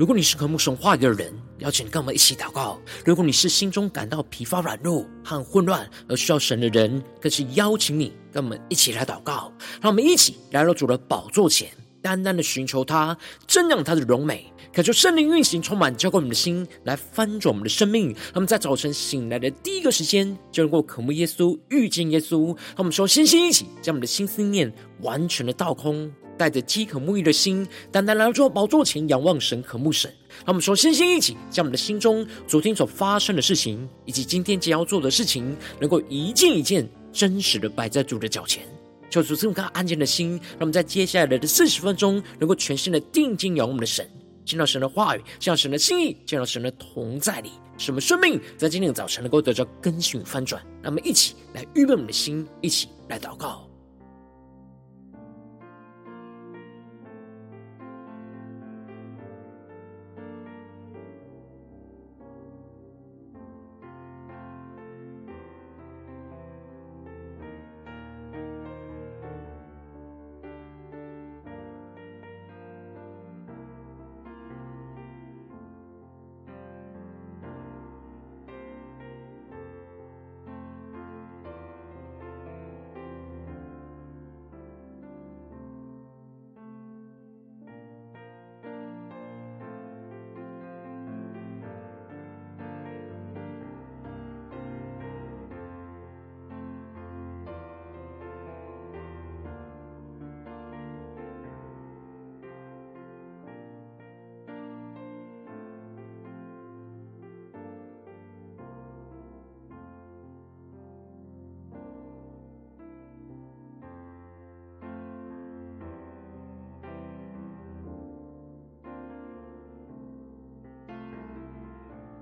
如果你是渴慕神话语的人，邀请跟我们一起祷告；如果你是心中感到疲乏、软弱和混乱而需要神的人，更是邀请你跟我们一起来祷告。让我们一起来到主的宝座前，单单的寻求他，瞻仰他的荣美，恳求圣灵运行，充满浇灌我们的心，来翻转我们的生命。让我们在早晨醒来的第一个时间，就能够渴慕耶稣、遇见耶稣。让我们说，先先一起将我们的心思念完全的倒空。带着饥渴沐浴的心，单单来到宝座前仰望神、渴慕神。让我们说，先先一起将我们的心中昨天所发生的事情，以及今天将要做的事情，能够一件一件真实的摆在主的脚前。求主赐我们安静的心，让我们在接下来的四十分钟，能够全心的定睛仰望我们的神，听到神的话语，见到神的心意，见到神的同在里，使我们生命在今天的早晨能够得到更新与翻转。那么一起来预备我们的心，一起来祷告。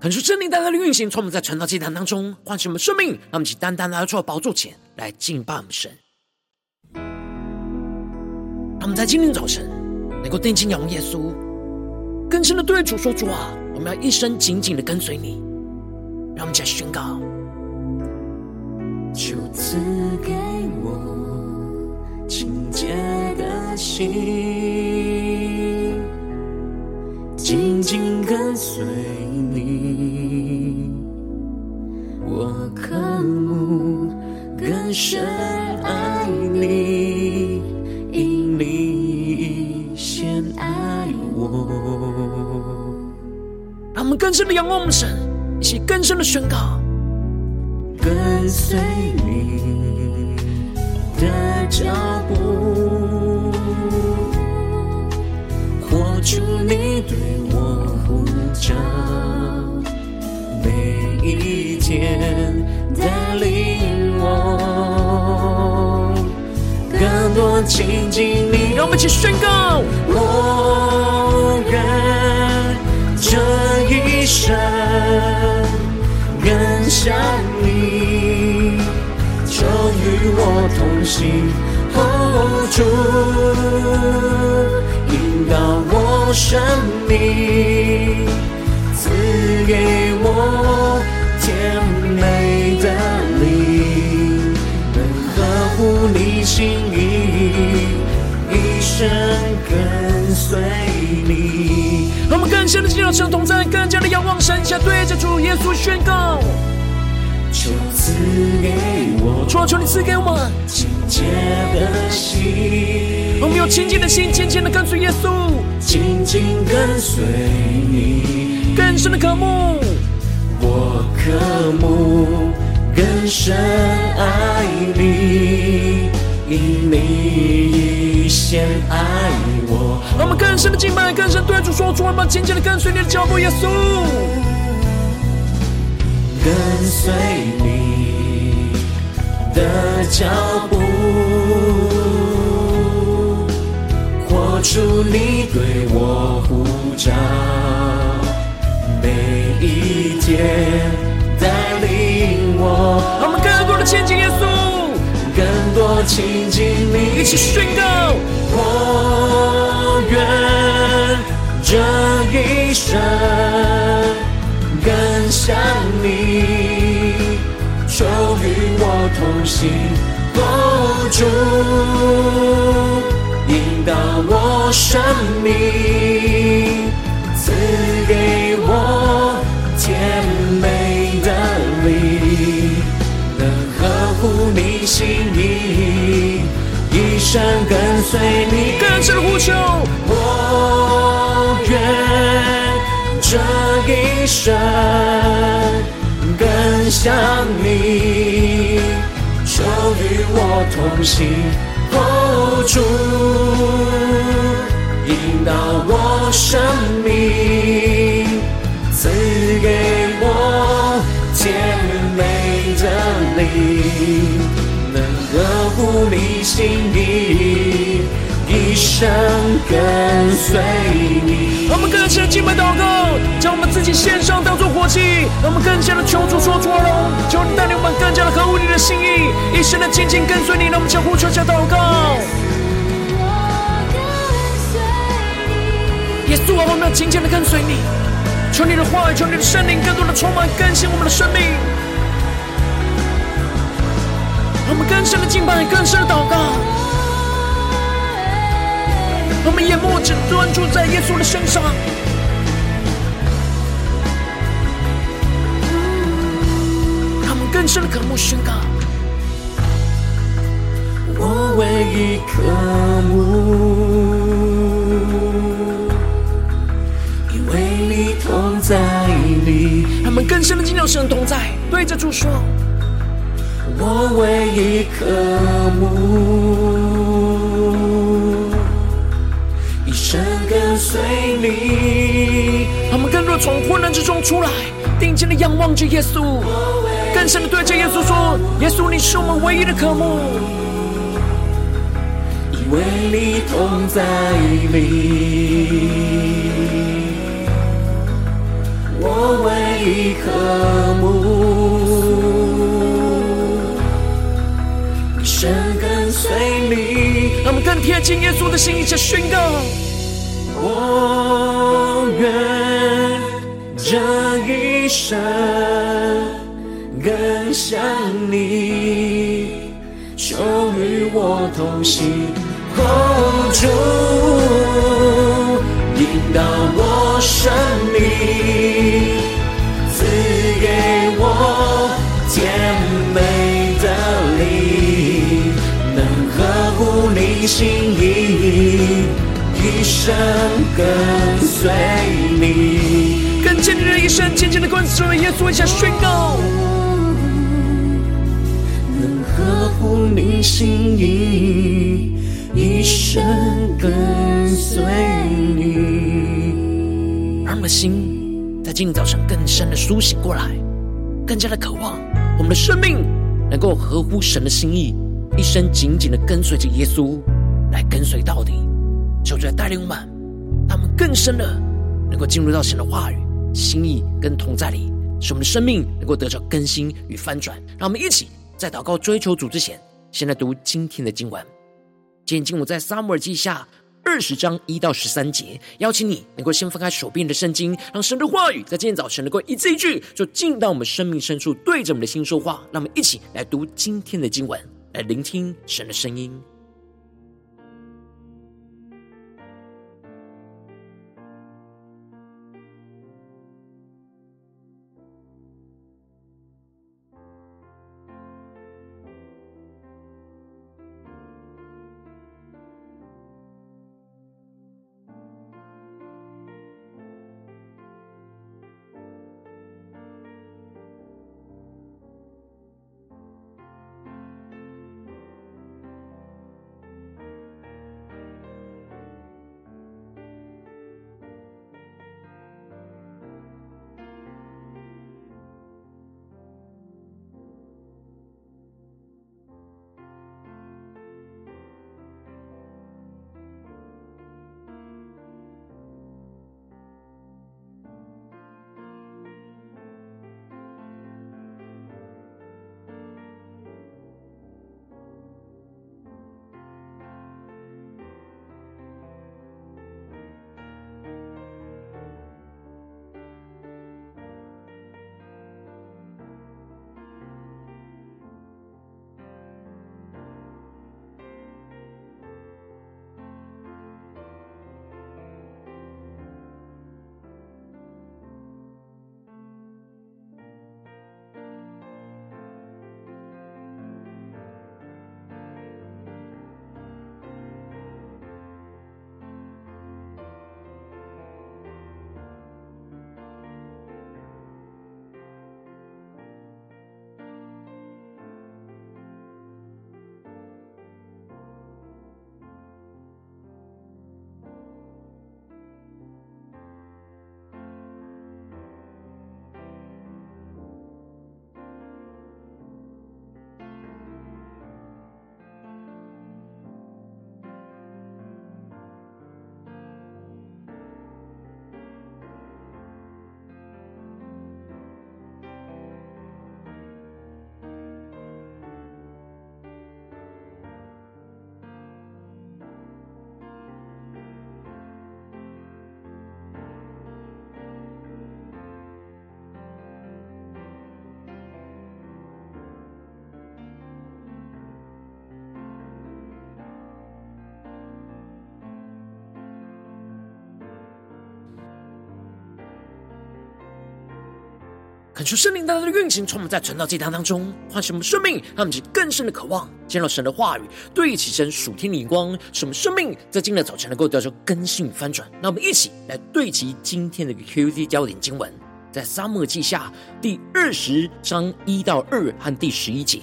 恳求圣灵单单的运行，从我们在传道祭坛当中唤醒我们生命，让我们起单单来到宝座前来敬拜我们神。让我们在今天早晨能够定睛仰望耶稣，更深的对主说：“主啊，我们要一生紧紧的跟随你。”让我们再宣告：“更深爱你，因你先爱我。让我们更深的仰望我们神，一起更深的宣告：跟随你的脚步，活出你对我呼召，每一天带领我。更多亲近你，让我们一起宣告。我愿这一生更像你，就与我同行，hold 住，引导我生命，赐给我甜美的灵，能呵护。你心意，一生跟随你。让我们更深的进入神同在，更加的仰望神，下对着主耶稣宣告：求赐给我，主啊，求你赐给我们清洁的心。我们有清洁的心，紧紧的跟随耶稣，紧紧跟随你，更深的渴慕，我渴慕。更深爱你，因你先爱我。让我们更深的敬拜，更深对主说出：我们紧紧的跟随你的脚步，耶稣。跟随你的脚步，活出你对我呼召，天。带领我，让我们更多的亲近耶稣，更多亲近你，一起宣告。我愿这一生更像你，求与我同行，hold 住，引导我生命。赐给我甜美的你，能呵护你心意，一生跟随你。更深呼求，我愿这一生更像你，求与我同行。主引导我生命。赐给我甜美的灵，能呵护你心意，一生跟随你。让我们更深的敬拜祷告，将我们自己献上，当做活祭。让我们更加的求主说主啊，求你带领我们更加的合乎你的心意，一生的紧紧跟随你。让我们将呼求加祷告。耶稣啊，我们要紧紧的跟随你。求你的话语，求你的圣灵，更多的充满更新我们的生命。让我们更深的敬拜，更深的祷告。我们眼目只专注在耶稣的身上，我们更深的渴慕宣告。我唯一渴慕，同在里。他们更深的进入神同在，对着主说。我唯一渴慕。一生跟随你，他们更多从混乱之中出来，定睛的仰望着耶稣，更深的对着耶稣说：“耶稣，你是我们唯一的渴慕，因为你同在里，我唯一渴慕，一生跟随你。”让我们更贴近耶稣的心，一起宣告。我愿这一生更像你，求与我同行，哦，主引导我生命，赐给我甜美的灵，能呵护你心意。一生跟随你，更坚定的一生，紧紧的跟随耶稣，一下宣告，能合乎你心意，一生跟随你。让我们的心在今早晨更深的苏醒过来，更加的渴望我们的生命能够合乎神的心意，一生紧紧的跟随着耶稣，来跟随到底。求主来带领我们，让我们更深的能够进入到神的话语、心意跟同在里，使我们的生命能够得着更新与翻转。让我们一起在祷告追求主之前，先来读今天的经文。今天经文在撒母耳记下二十章一到十三节。邀请你能够先翻开手边的圣经，让神的话语在今天早晨能够一字一句，就进到我们生命深处，对着我们的心说话。让我们一起来读今天的经文，来聆听神的声音。恳求圣灵大大的运行，充满在传道祭坛当中，唤醒我们生命，让我们更深的渴望见到神的话语，对齐神属天的眼光，使我们生命在今日早晨能够得到更新翻转。那我们一起来对齐今天的 QD 焦点经文，在撒母耳记下第二十章一到二和第十一节，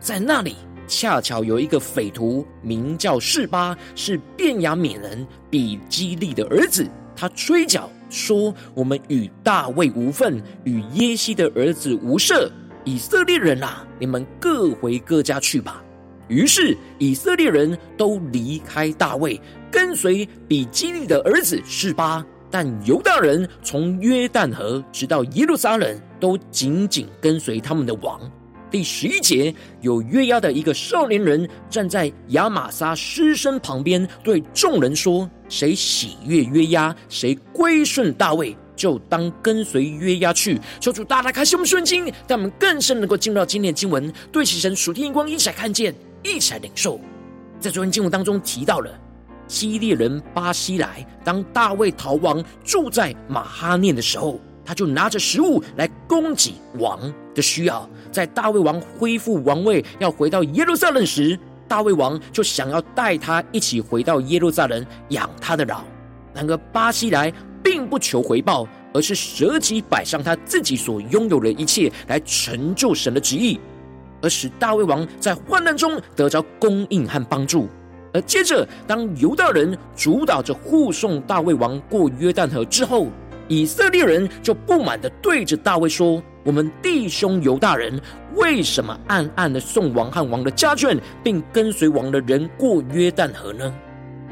在那里恰巧有一个匪徒，名叫示巴，是便雅悯人比基利的儿子，他吹角。说：“我们与大卫无份，与耶西的儿子无涉。以色列人啊，你们各回各家去吧。”于是以色列人都离开大卫，跟随比基利的儿子示巴。但犹大人从约旦河直到耶路撒冷，都紧紧跟随他们的王。第十一节，有约押的一个少年人站在亚玛撒尸身旁边，对众人说：“谁喜悦约押，谁归顺大卫，就当跟随约押去。”求主大大开启我们圣经，让我们更深能够进入到今天的经文，对齐神属天光，一起来看见，一起来领受。在昨天经文当中提到了基列人巴西莱，当大卫逃亡住在马哈念的时候，他就拿着食物来供给王的需要。在大卫王恢复王位，要回到耶路撒冷时，大卫王就想要带他一起回到耶路撒冷养他的老。然而巴西莱并不求回报，而是舍己摆上他自己所拥有的一切，来成就神的旨意，而使大卫王在患难中得着供应和帮助。而接着，当犹大人主导着护送大卫王过约旦河之后，以色列人就不满的对着大卫说。我们弟兄犹大人为什么暗暗的送王和王的家眷，并跟随王的人过约旦河呢？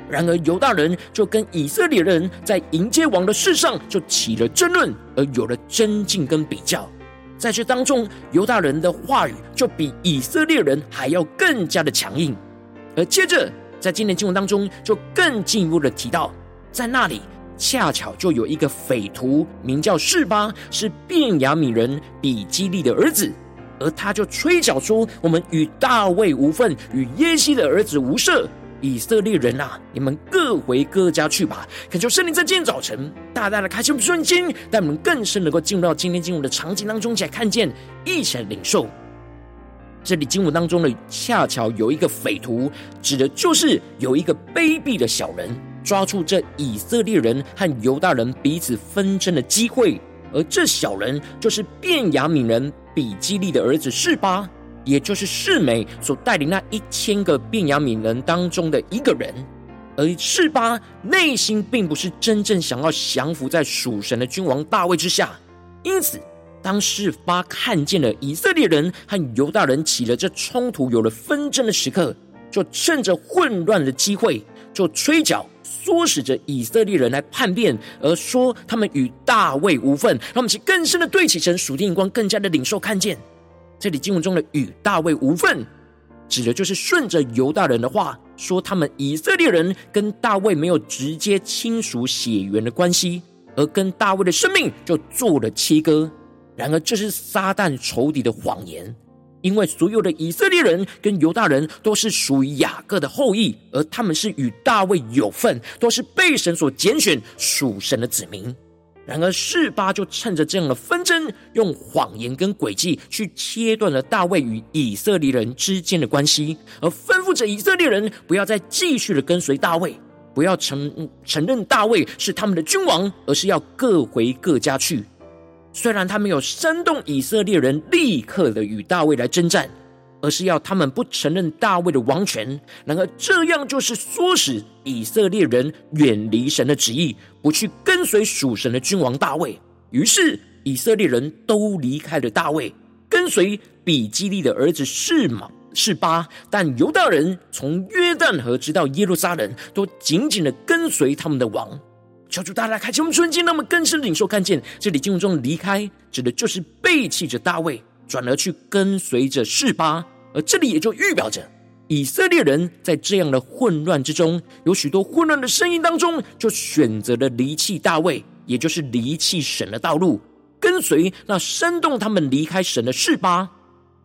然而犹大人就跟以色列人在迎接王的事上就起了争论，而有了争竞跟比较。在这当中，犹大人的话语就比以色列人还要更加的强硬。而接着在今天经文当中，就更进一步的提到，在那里。恰巧就有一个匪徒，名叫示巴，是便雅悯人比基利的儿子，而他就吹角说：“我们与大卫无份，与耶西的儿子无涉。以色列人啊，你们各回各家去吧。”恳求圣灵在今天早晨大大的开启我们瞬间，带我们更深能够进入到今天经文的场景当中，一起来看见，一起来领受。这里经文当中的恰巧有一个匪徒，指的就是有一个卑鄙的小人。抓住这以色列人和犹大人彼此纷争的机会，而这小人就是便雅悯人比基利的儿子示巴，也就是示美所带领那一千个便雅悯人当中的一个人。而示巴内心并不是真正想要降服在属神的君王大卫之下，因此当示巴看见了以色列人和犹大人起了这冲突、有了纷争的时刻，就趁着混乱的机会，就吹角。唆使着以色列人来叛变，而说他们与大卫无份。让我们去更深的对齐神属天眼光，更加的领受看见。这里经文中的与大卫无份，指的就是顺着犹大人的话，说他们以色列人跟大卫没有直接亲属血缘的关系，而跟大卫的生命就做了切割。然而，这是撒旦仇敌的谎言。因为所有的以色列人跟犹大人都是属于雅各的后裔，而他们是与大卫有份，都是被神所拣选属神的子民。然而示巴就趁着这样的纷争，用谎言跟诡计去切断了大卫与以色列人之间的关系，而吩咐着以色列人不要再继续的跟随大卫，不要承承认大卫是他们的君王，而是要各回各家去。虽然他没有煽动以色列人立刻的与大卫来征战，而是要他们不承认大卫的王权，然而这样就是唆使以色列人远离神的旨意，不去跟随属神的君王大卫。于是以色列人都离开了大卫，跟随比基利的儿子示马示巴，但犹大人从约旦河直到耶路撒冷，都紧紧的跟随他们的王。求主大家开启我们瞬间，让我们更深领受看见，这里经文中离开，指的就是背弃着大卫，转而去跟随着示巴。而这里也就预表着，以色列人在这样的混乱之中，有许多混乱的声音当中，就选择了离弃大卫，也就是离弃神的道路，跟随那煽动他们离开神的示巴。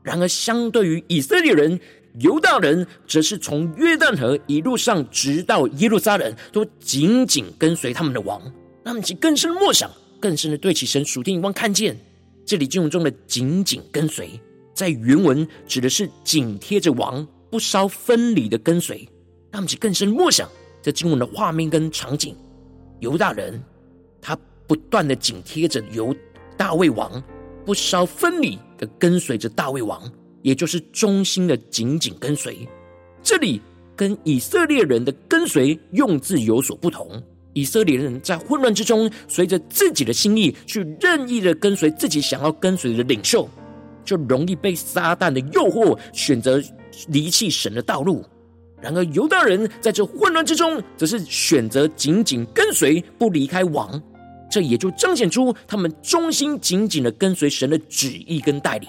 然而，相对于以色列人，犹大人则是从约旦河一路上直到耶路撒冷，都紧紧跟随他们的王。那么，其更深默想，更深的对起神属天眼光看见，这里经文中的紧紧跟随，在原文指的是紧贴着王，不稍分离的跟随。让我们更深默想这经文的画面跟场景。犹大人他不断的紧贴着犹大卫王，不稍分离的跟随着大卫王，也就是忠心的紧紧跟随。这里跟以色列人的跟随用字有所不同。以色列人在混乱之中，随着自己的心意去任意的跟随自己想要跟随的领袖，就容易被撒旦的诱惑，选择离弃神的道路。然而犹大人在这混乱之中，则是选择紧紧跟随，不离开王。这也就彰显出他们忠心紧紧的跟随神的旨意跟带领。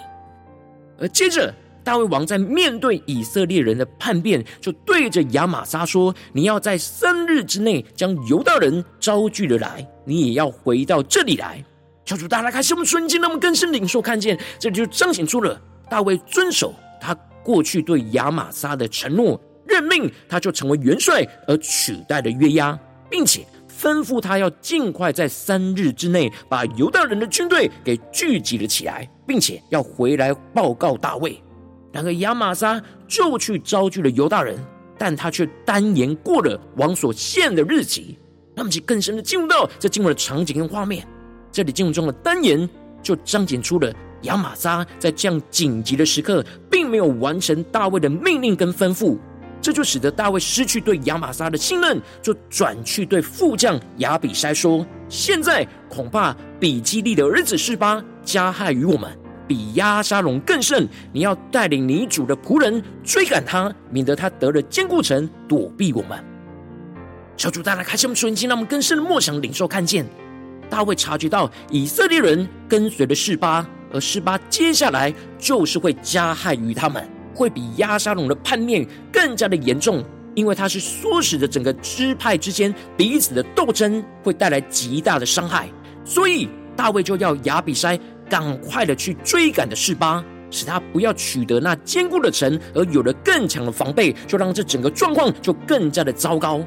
而接着。大卫王在面对以色列人的叛变，就对着亚玛撒说：“你要在三日之内将犹大人招聚了来，你也要回到这里来。”求主大家开启我们瞬间，让我们更深领受看见，这就彰显出了大卫遵守他过去对亚玛撒的承诺，任命他就成为元帅，而取代了约押，并且吩咐他要尽快在三日之内把犹大人的军队给聚集了起来，并且要回来报告大卫。然而亚玛撒就去招聚了犹大人，但他却单言过了王所限的日期。那么，其更深的进入到这经文的场景跟画面。这里进入中的单言，就彰显出了亚玛撒在这样紧急的时刻，并没有完成大卫的命令跟吩咐，这就使得大卫失去对亚玛撒的信任，就转去对副将亚比筛说：“现在恐怕比基利的儿子示巴加害于我们。”比押沙龙更甚，你要带领你主的仆人追赶他，免得他得了坚固城躲避我们。求主大家开启我们属灵，让我们更深的默想领受看见。大卫察觉到以色列人跟随着示巴，而示巴接下来就是会加害于他们，会比押沙龙的叛变更加的严重，因为他是唆使着整个支派之间彼此的斗争，会带来极大的伤害。所以大卫就要亚比筛。赶快的去追赶的示巴，使他不要取得那坚固的城，而有了更强的防备，就让这整个状况就更加的糟糕。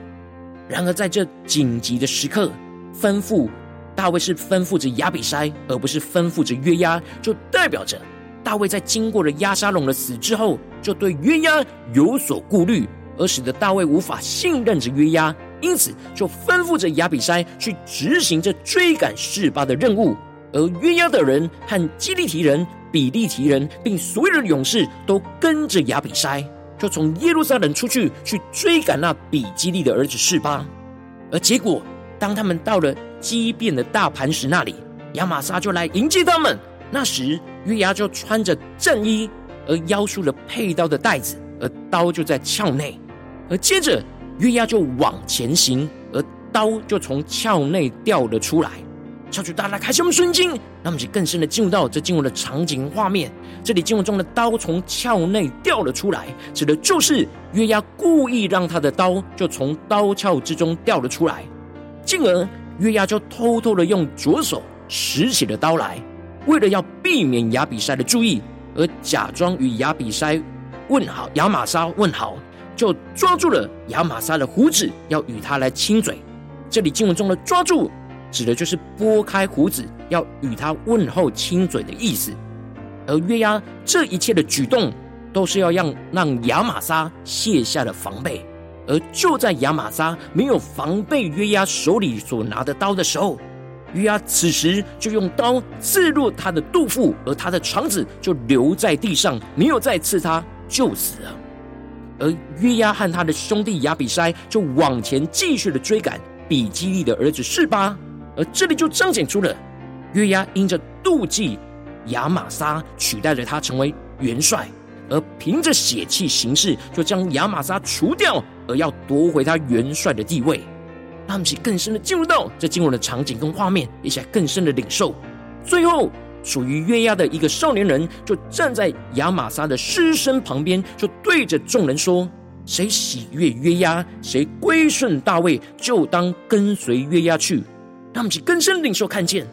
然而在这紧急的时刻，吩咐大卫是吩咐着亚比筛，而不是吩咐着约押，就代表着大卫在经过了押沙龙的死之后，就对约押有所顾虑，而使得大卫无法信任着约押，因此就吩咐着亚比筛去执行这追赶示巴的任务。而约押的人和基利提人、比利提人，并所有的勇士都跟着亚比筛，就从耶路撒冷出去，去追赶那比基利的儿子示巴。而结果，当他们到了基遍的大磐石那里，亚玛撒就来迎接他们。那时，约押就穿着战衣，而腰束了佩刀的带子，而刀就在鞘内。而接着，约押就往前行，而刀就从鞘内掉了出来。求主大大开启我们顺经，让我们更深的进入到这经文的场景画面。这里经文中的刀从鞘内掉了出来，指的就是约押故意让他的刀就从刀鞘之中掉了出来，进而约押就偷偷的用左手拾起了刀来，为了要避免亚比塞的注意，而假装与亚比塞问好，亚玛莎问好，就抓住了亚玛撒的胡子，要与他来亲嘴。这里经文中的抓住。指的就是拨开胡子，要与他问候亲嘴的意思。而约押这一切的举动，都是要让让亚玛撒卸下了防备。而就在亚玛撒没有防备约押手里所拿的刀的时候，约押此时就用刀刺入他的肚腹，而他的肠子就留在地上，没有再刺他，就死了。而约押和他的兄弟亚比筛就往前继续的追赶比基利的儿子示巴。而这里就彰显出了约押因着妒忌亚玛撒，取代了他成为元帅，而凭着血气行事，就将亚玛撒除掉，而要夺回他元帅的地位。让我们更深的进入到这经文的场景跟画面，一起来更深的领受。最后，属于约押的一个少年人，就站在亚玛撒的尸身旁边，就对着众人说：“谁喜悦约押，谁归顺大卫，就当跟随约押去。”让我们去更深领受看见，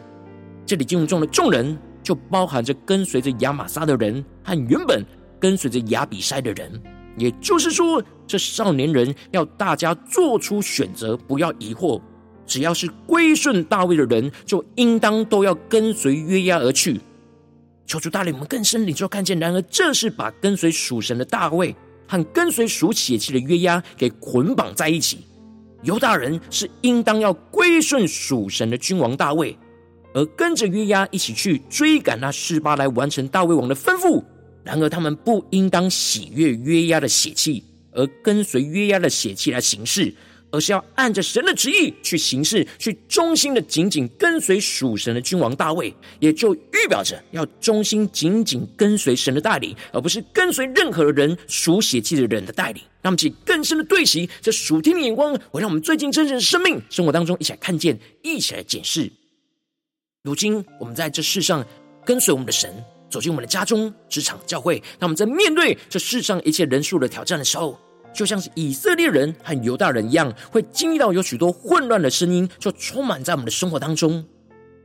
这里进入中的众人，就包含着跟随着亚玛撒的人和原本跟随着亚比筛的人。也就是说，这少年人要大家做出选择，不要疑惑。只要是归顺大卫的人，就应当都要跟随约押而去。求主带领我们更深领受看见。然而，这是把跟随属神的大卫和跟随属血气的约押给捆绑在一起。犹大人是应当要归顺属神的君王大卫，而跟着约押一起去追赶那示巴来完成大卫王的吩咐。然而，他们不应当喜悦约押的血气，而跟随约押的血气来行事。而是要按着神的旨意去行事，去忠心的紧紧跟随属神的君王大卫，也就预表着要忠心紧紧跟随神的带领，而不是跟随任何人属血气的人的带领。让我们起更深的对齐这属天的眼光，会让我们最近真实的生命生活当中一起来看见，一起来检视。如今我们在这世上跟随我们的神，走进我们的家中、职场、教会，那我们在面对这世上一切人数的挑战的时候。就像是以色列人和犹大人一样，会经历到有许多混乱的声音，就充满在我们的生活当中。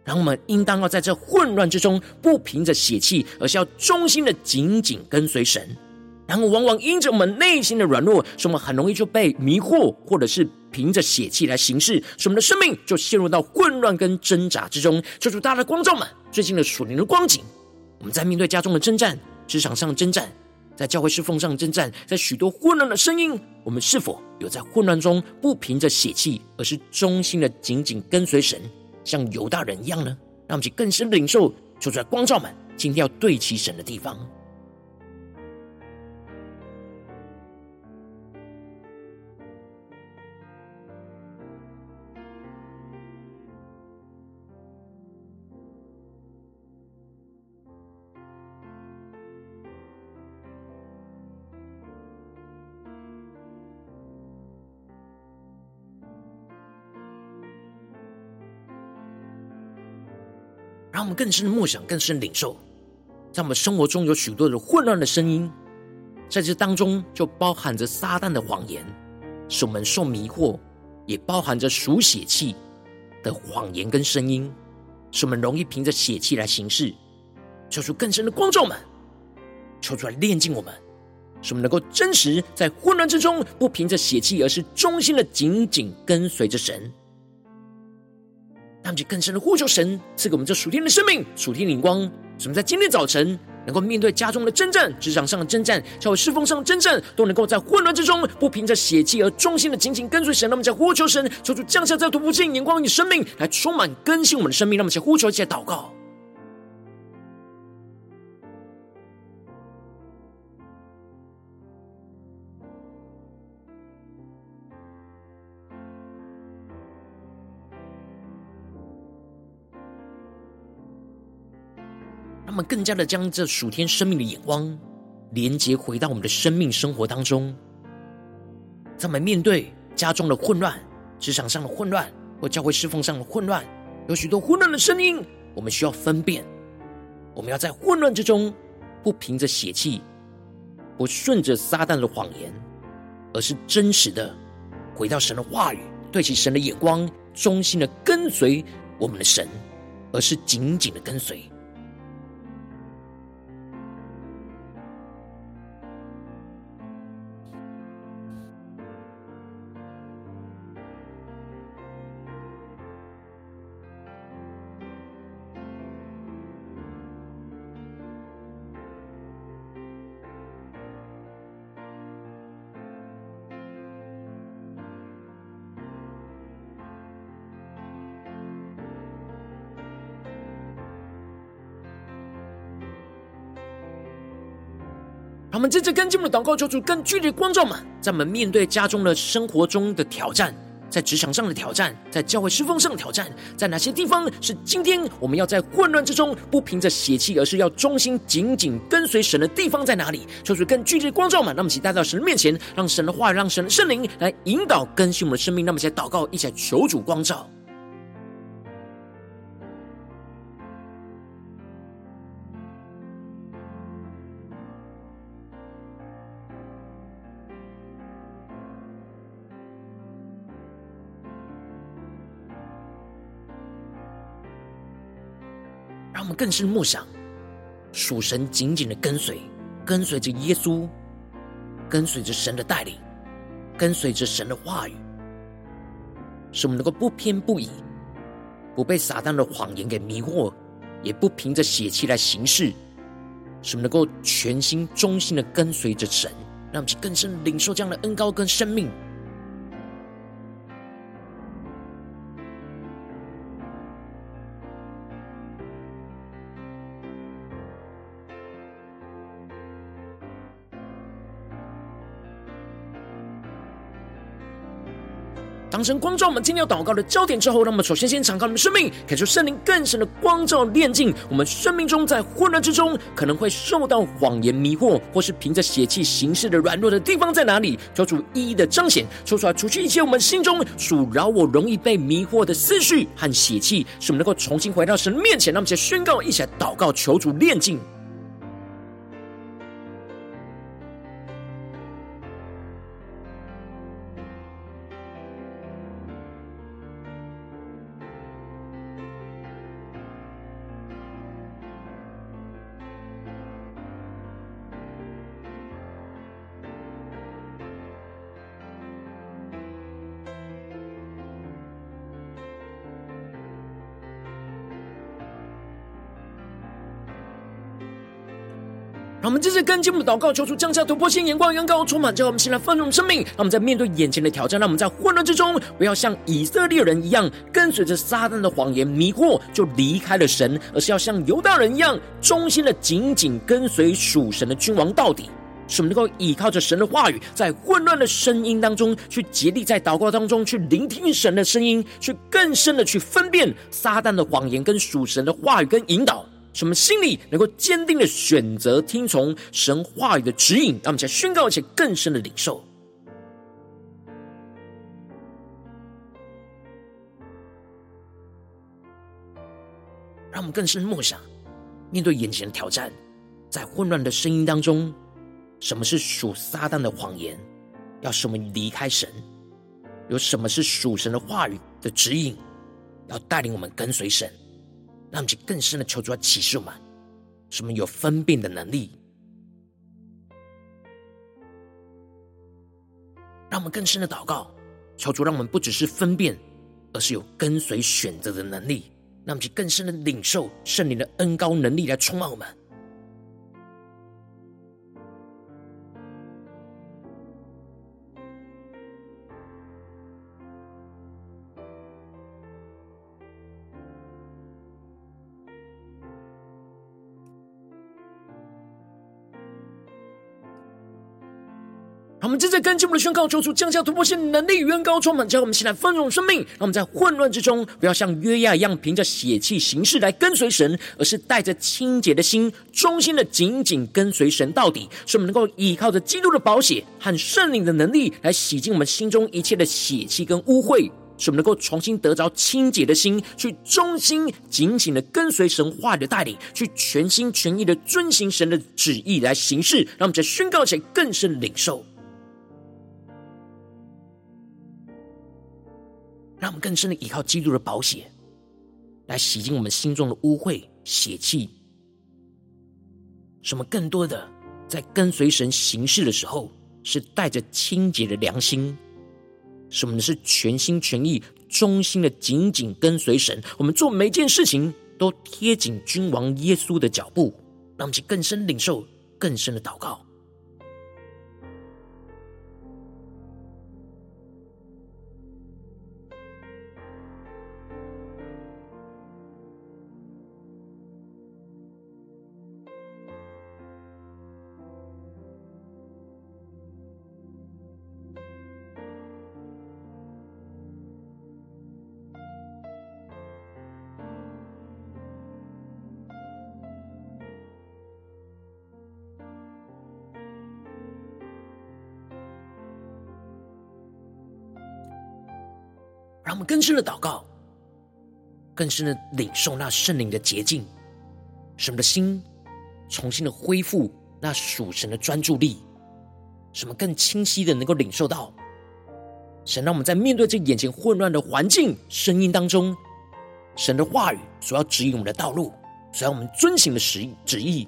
然后我们应当要在这混乱之中，不凭着血气，而是要忠心的紧紧跟随神。然后往往因着我们内心的软弱，使我们很容易就被迷惑，或者是凭着血气来行事，使我们的生命就陷入到混乱跟挣扎之中。求主大家的光照们，最近的属灵的光景，我们在面对家中的征战，职场上的征战。在教会侍奉上征战，在许多混乱的声音，我们是否有在混乱中不凭着血气，而是忠心的紧紧跟随神，像犹大人一样呢？让我们去更深的领受，就在光照们，今天要对齐神的地方。更深的梦想，更深的领受，在我们生活中有许多的混乱的声音，在这当中就包含着撒旦的谎言，使我们受迷惑；也包含着属血气的谎言跟声音，使我们容易凭着血气来行事。求出更深的光照们，求出来炼净我们，使我们能够真实在混乱之中，不凭着血气，而是忠心的紧紧跟随着神。让我们更深的呼求神赐给我们这属天的生命、属天的灵光，使我们在今天早晨能够面对家中的征战、职场上的征战、教会侍奉上的征战，都能够在混乱之中不凭着血气而忠心的紧紧跟随神。让我们在呼求神，求主降下这突破性眼光与生命，来充满更新我们的生命。让我们在呼求一起来祷告。更加的将这属天生命的眼光连接回到我们的生命生活当中，在我们面对家中的混乱、职场上的混乱或教会侍奉上的混乱，有许多混乱的声音，我们需要分辨。我们要在混乱之中，不凭着血气，不顺着撒旦的谎言，而是真实的回到神的话语，对其神的眼光，忠心的跟随我们的神，而是紧紧的跟随。让我们真正跟进我们的祷告，求主更具体的光照们，在我们面对家中的生活中的挑战，在职场上的挑战，在教会侍奉上的挑战，在哪些地方是今天我们要在混乱之中不凭着血气，而是要忠心紧紧跟随神的地方在哪里？求主更具体的光照们，让我们一起带到神的面前，让神的话，让神的圣灵来引导更新我们的生命。让我们一起祷告，一起来求主光照。更深默想，属神紧紧的跟随，跟随着耶稣，跟随着神的带领，跟随着神的话语，使我们能够不偏不倚，不被撒旦的谎言给迷惑，也不凭着血气来行事，使我们能够全心忠心的跟随着神，让我们更深领受这样的恩膏跟生命。当神光照我们今天要祷告的焦点之后，让我们首先先敞开我们生命，感受圣灵更深的光照炼净我们生命中在混乱之中可能会受到谎言迷惑，或是凭着血气行事的软弱的地方在哪里？求主一一的彰显，说出来，除去一切我们心中属饶我容易被迷惑的思绪和血气，使我们能够重新回到神面前。让我们先宣告，一起来祷告，求主炼净。让我们继续跟进我们的祷告，求主降下突破性眼光，远高充满，叫我们先来丰盛生命。让我们在面对眼前的挑战，让我们在混乱之中，不要像以色列人一样，跟随着撒旦的谎言迷惑，就离开了神，而是要像犹大人一样，忠心的紧紧跟随属神的君王到底。使我们能够依靠着神的话语，在混乱的声音当中，去竭力在祷告当中去聆听神的声音，去更深的去分辨撒旦的谎言跟属神的话语跟引导。使我们心里能够坚定的选择听从神话语的指引，让我们在宣告而且更深的领受，让我们更深的默想，面对眼前的挑战，在混乱的声音当中，什么是属撒旦的谎言？要使我们离开神；有什么是属神的话语的指引？要带领我们跟随神。让我们更深的求主来启示我们，什么有分辨的能力；让我们更深的祷告，求主让我们不只是分辨，而是有跟随选择的能力。让我们更深的领受圣灵的恩高能力来充满我们。在跟进我们的宣告，求主降下突破性能力，远高充满，叫我们起来丰盛生命。让我们在混乱之中，不要像约亚一样凭着血气行事来跟随神，而是带着清洁的心，忠心的紧紧跟随神到底。使我们能够依靠着基督的宝血和圣灵的能力，来洗净我们心中一切的血气跟污秽，使我们能够重新得着清洁的心，去忠心紧紧的跟随神话语的带领，去全心全意的遵行神的旨意来行事。让我们在宣告前更深领受。更深的依靠基督的宝血，来洗净我们心中的污秽血气，使我们更多的在跟随神行事的时候，是带着清洁的良心，使我们是全心全意、忠心的紧紧跟随神。我们做每件事情都贴紧君王耶稣的脚步，让我们更深领受、更深的祷告。更深的祷告，更深的领受那圣灵的洁净，使我们的心重新的恢复那属神的专注力，使我们更清晰的能够领受到神让我们在面对这眼前混乱的环境声音当中，神的话语所要指引我们的道路，所要我们遵行的旨意旨意，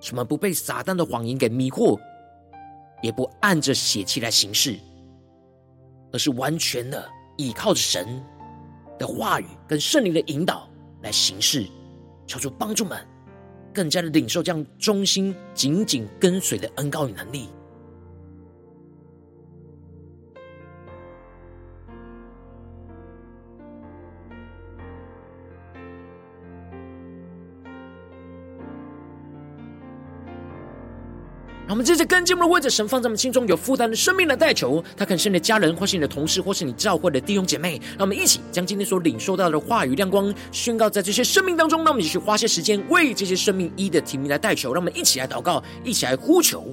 什么不被撒旦的谎言给迷惑，也不按着血气来行事，而是完全的。倚靠着神的话语跟圣灵的引导来行事，求主帮助们更加的领受这样忠心、紧紧跟随的恩膏与能力。让我们接着跟进我们的位置，神放在我们心中有负担的生命来代求，他可能是你的家人，或是你的同事，或是你教会的弟兄姐妹。让我们一起将今天所领受到的话语亮光宣告在这些生命当中。让我们一起花些时间为这些生命一的提名来代求。让我们一起来祷告，一起来呼求。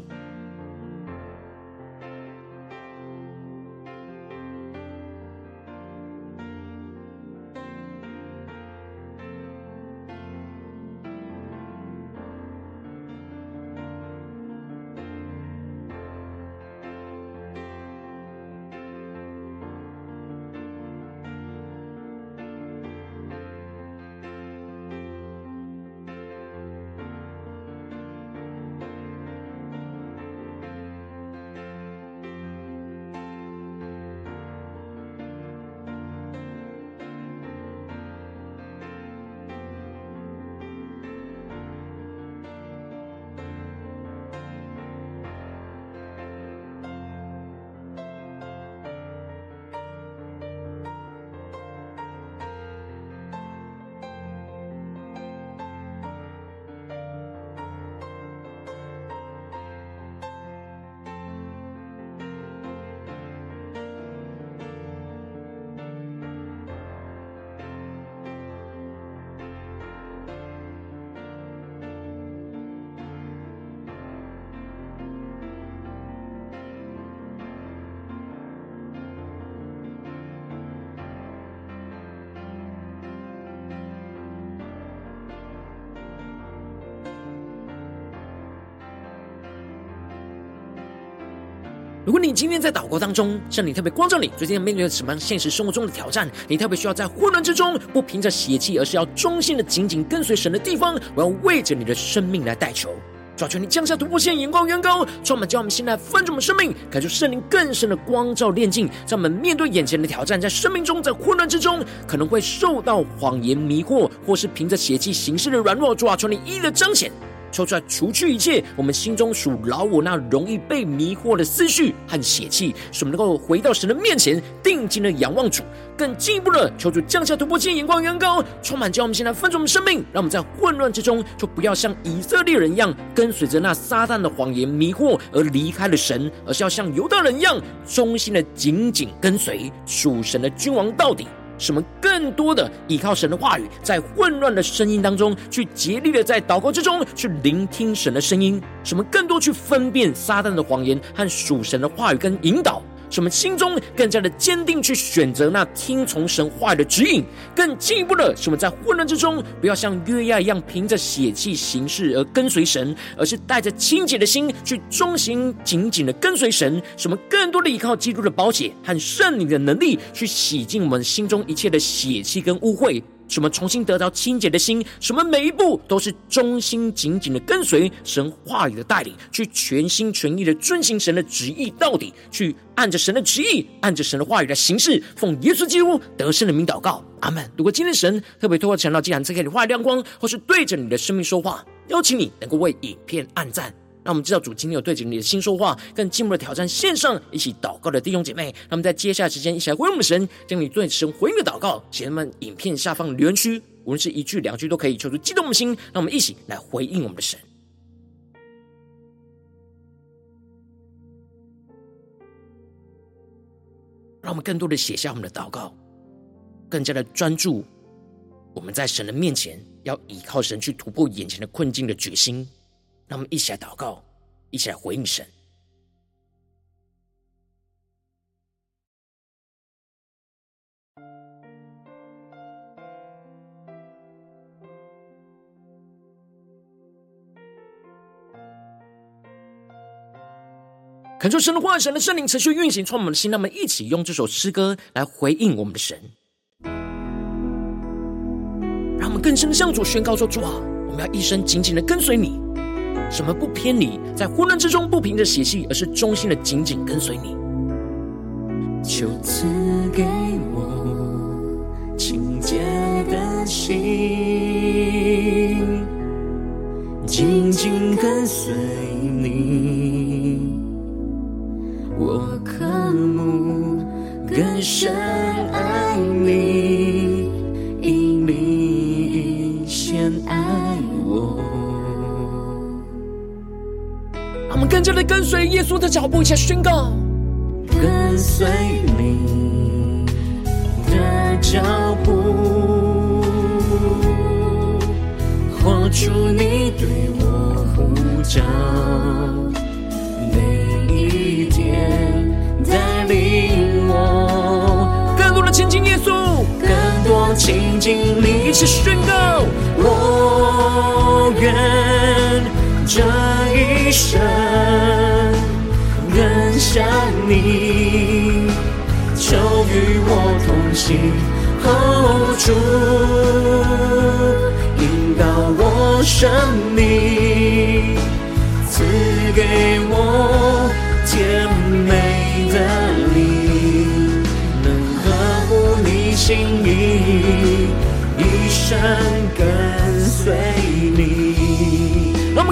如果你今天在祷告当中，圣灵特别光照你，最近面对什么样现实生活中的挑战？你特别需要在混乱之中，不凭着血气，而是要忠心的紧紧跟随神的地方。我要为着你的生命来代求，抓住你降下突破线，眼光远高，充满将我们现在分盛我们生命，感受圣灵更深的光照炼净，让我们面对眼前的挑战，在生命中，在混乱之中，可能会受到谎言迷惑，或是凭着血气行事的软弱，抓住你一一的彰显。抽出来，除去一切我们心中属老我那容易被迷惑的思绪和血气，使我们能够回到神的面前，定睛的仰望主，更进一步的求主降下突破性眼光，远高，充满叫我们现在分盛我们生命，让我们在混乱之中，就不要像以色列人一样，跟随着那撒旦的谎言迷惑而离开了神，而是要像犹大人一样，忠心的紧紧跟随属神的君王到底。什么更多的依靠神的话语，在混乱的声音当中，去竭力的在祷告之中去聆听神的声音；什么更多去分辨撒旦的谎言和属神的话语跟引导。使我们心中更加的坚定，去选择那听从神话语的指引。更进一步的，使我们在混乱之中，不要像约押一样凭着血气行事而跟随神，而是带着清洁的心去忠心紧紧的跟随神。使我们更多的依靠基督的宝血和圣灵的能力，去洗净我们心中一切的血气跟污秽。使我们重新得到清洁的心，使我们每一步都是忠心紧紧的跟随神话语的带领，去全心全意的遵行神的旨意到底，去按着神的旨意，按着神的话语来行事。奉耶稣基督得胜的名祷告，阿门。如果今天神特别透过晨祷祭坛赐给你话亮光，或是对着你的生命说话，邀请你能够为影片按赞。让我们知道主今天有对着你的心说话，更进一步的挑战线上一起祷告的弟兄姐妹。那么在接下来时间，一起来回应我们神，将你对神回应的祷告写在我们影片下方留言区，无论是一句两句都可以，求出激动的心。让我们一起来回应我们的神，让我们更多的写下我们的祷告，更加的专注我们在神的面前要依靠神去突破眼前的困境的决心。让我们一起来祷告，一起来回应神。恳求神的话，神的圣灵持续运行，充满我们的心。那我们一起用这首诗歌来回应我们的神，让我们更深的向主宣告说：主啊，我们要一生紧紧的跟随你。什么不偏离，在混乱之中不凭着血气，而是忠心的紧紧跟随你。求赐给我清洁的心，紧紧跟随你。我渴慕更深爱你，因你先爱我。加的跟随耶稣的脚步，一起宣告：跟随你的脚步，活出你对我呼召，每一天带领我，更多的亲近耶稣，更多亲近你，一起宣告：我愿这一生更想你，就与我同行，哦，主引导我生命，赐给我甜美的灵，能呵护你心意，一生跟随你。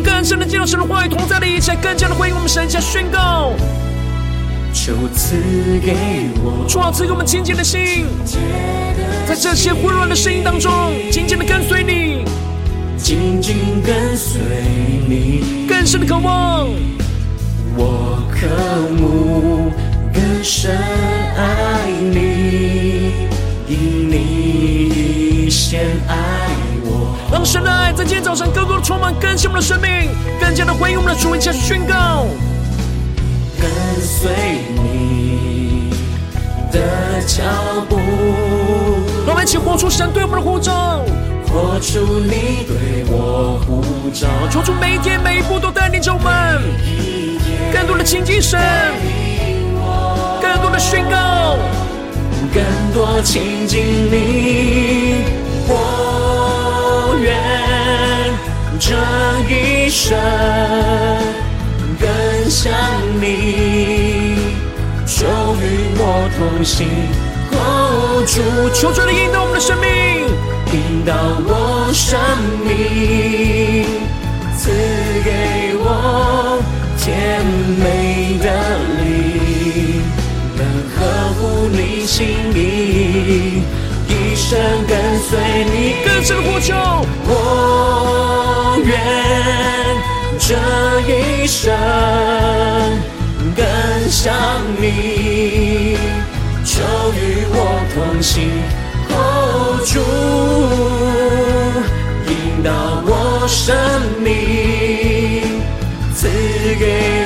更深的进入神的话语同在的一切，更加的回应我们神，下宣告。求赐给我，主啊，赐给我们清洁的心，在这些混乱的声音当中，紧紧的跟随你，紧紧跟随你，更深的渴望。我渴慕更深爱你，让神的爱在今天早晨更多的充满更新我们的生命，更加的回应我们的主，一起宣告。跟随你的脚步，让我们一起活出神对我们的呼召，活出你对我呼召，求主每一天每一步都带领着我们，更多的亲近神，更多的宣告，更多亲近你，我这一生更像你，就与我同行，哦，主，求主的引导我们的生命，引导我生命，赐给我甜美的灵，能呵护你心意，生跟随你。更深的呼求，我愿这一生更像你，求与我同行，哦，主引导我生命，赐给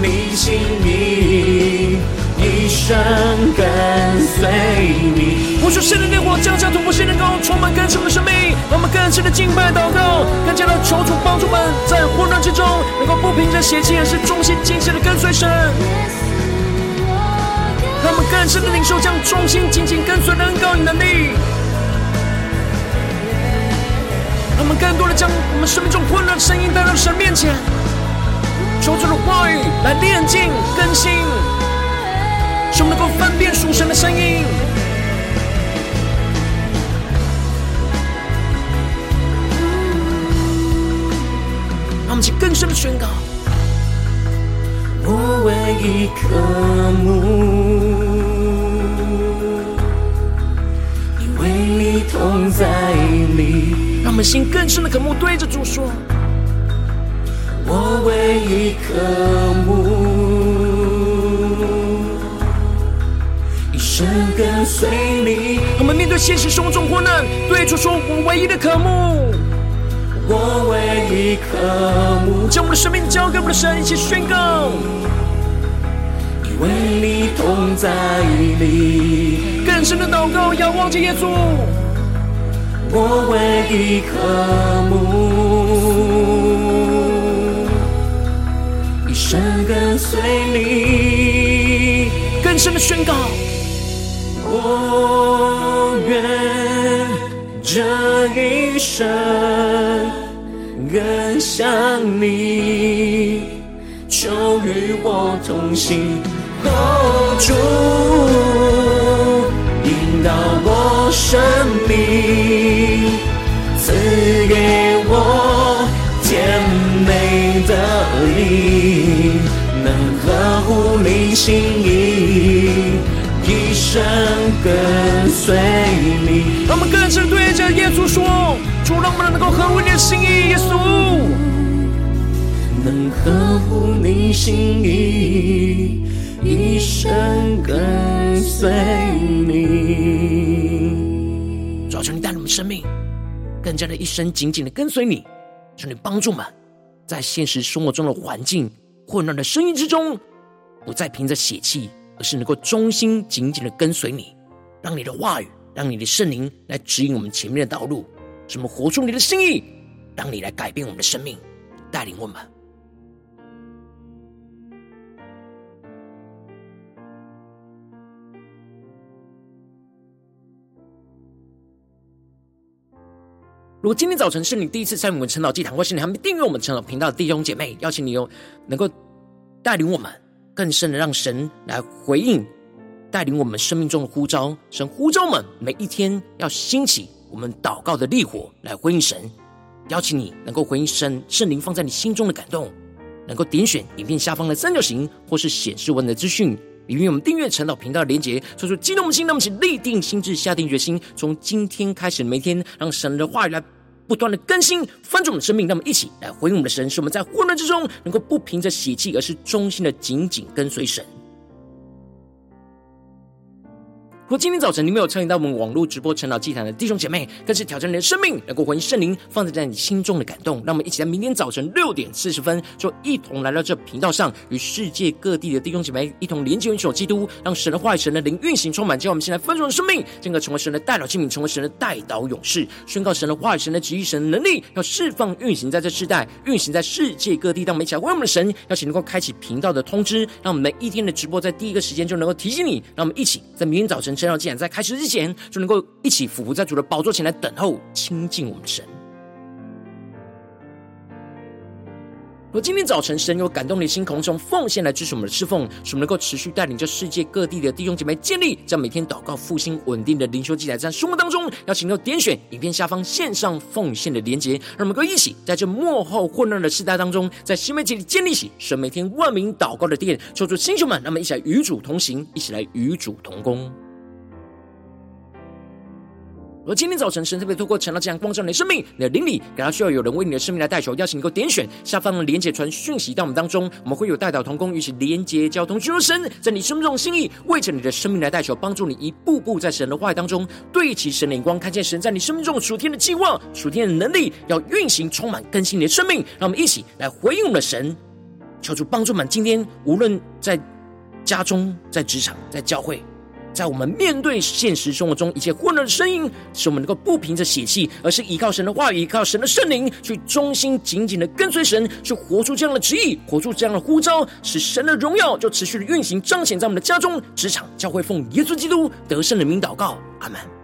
你心意，一生跟随你。呼求圣灵的火，降下突破性能够充满更深的生命，让我们更深的敬拜祷告，更加的求主帮助们在混乱之中，能够不凭着血气，而是忠心敬虔的跟随神。让我们更深的领受将忠心紧紧跟随的恩膏与能力，让我们更多的将我们生命中混乱的声音带到神面前，求主的话语来炼净更新，使我们能够分辨属神的声音。让我们去更深的宣告。我唯一渴慕，因为你同在里。让我们心更深的渴慕，对着主说：我唯一渴慕，一生跟随你。我们面对现实生活中困难，对主说：我唯一的渴慕。我唯一渴慕，将我们的生命交给我们的神，一起宣告。因为你同在里，更深的祷告，要忘记耶稣。我唯一渴慕，一生跟随你。更深的宣告，我愿这一生更像你，求与我同行。哦，主引导我生命，赐给我甜美的灵，心意，一生跟随你。让我们更深对着耶稣说：主，让我们能够合乎你的心意，耶稣，能合乎你心意，一生跟随你。主啊，求你带领我们生命，更加的一生紧紧的跟随你。求你帮助我们，在现实生活中的环境混乱的声音之中，不再凭着血气。而是能够忠心紧紧的跟随你，让你的话语，让你的圣灵来指引我们前面的道路，什么活出你的心意，让你来改变我们的生命，带领我们。如果今天早晨是你第一次参与我们晨祷祭坛，或是你还没订阅我们晨祷频道的弟兄姐妹，邀请你用能够带领我们。更深的让神来回应，带领我们生命中的呼召。神呼召们每一天要兴起我们祷告的烈火来回应神。邀请你能够回应神圣灵放在你心中的感动，能够点选影片下方的三角形，或是显示文的资讯，里面我们订阅晨祷频道的连结，说出激动的心，那么请立定心志，下定决心，从今天开始，每天让神的话语来。不断的更新翻转我们的生命，让我们一起来回应我们的神，使我们在混乱之中能够不凭着血气，而是忠心的紧紧跟随神。如果今天早晨你没有参与到我们网络直播晨祷祭坛的弟兄姐妹，更是挑战你的生命，能够回应圣灵放在在你心中的感动。让我们一起在明天早晨六点四十分，就一同来到这频道上，与世界各地的弟兄姐妹一同连接、元首基督，让神的话语、神的灵运行充满。叫我们现在分盛的生命，进而成为神的代祷器皿，成为神的代祷勇士，宣告神的话语、神的旨意、神的能力，要释放运行在这世代，运行在世界各地。当我们一起来为我们的神，邀请能够开启频道的通知，让我们每一天的直播在第一个时间就能够提醒你。让我们一起在明天早晨。晨祷祭坛在开始之前，就能够一起俯伏在主的宝座前来等候亲近我们神。如今天早晨神有感动你的心，从奉献来支持我们的侍奉，使我们能够持续带领着世界各地的弟兄姐妹建立这样每天祷告复兴稳定的灵修记载，在生活当中，邀请你点选影片下方线上奉献的连结，让我们能够一起在这幕后混乱的时代当中，在新媒体里建立起神每天万名祷告的殿。求主弟兄们，那么一起来与主同行，一起来与主同工。而今天早晨，神特别透过晨祷这样光照你的生命，你的灵里，感到需要有人为你的生命来代求，邀请你够点选下方的连结传讯息到我们当中，我们会有代祷同工，与其连结交通，寻求神在你生命中的心意，为着你的生命来代求，帮助你一步步在神的话语当中对齐神的眼光，看见神在你生命中属天的计划、属天的能力，要运行充满更新你的生命。让我们一起来回应我们的神，求主帮助们今天无论在家中、在职场、在教会。在我们面对现实生活中一切混乱的声音，使我们能够不凭着血气，而是依靠神的话语，依靠神的圣灵，去忠心紧紧的跟随神，去活出这样的旨意，活出这样的呼召，使神的荣耀就持续的运行彰显在我们的家中、职场、教会，奉耶稣基督得胜的名祷告，阿门。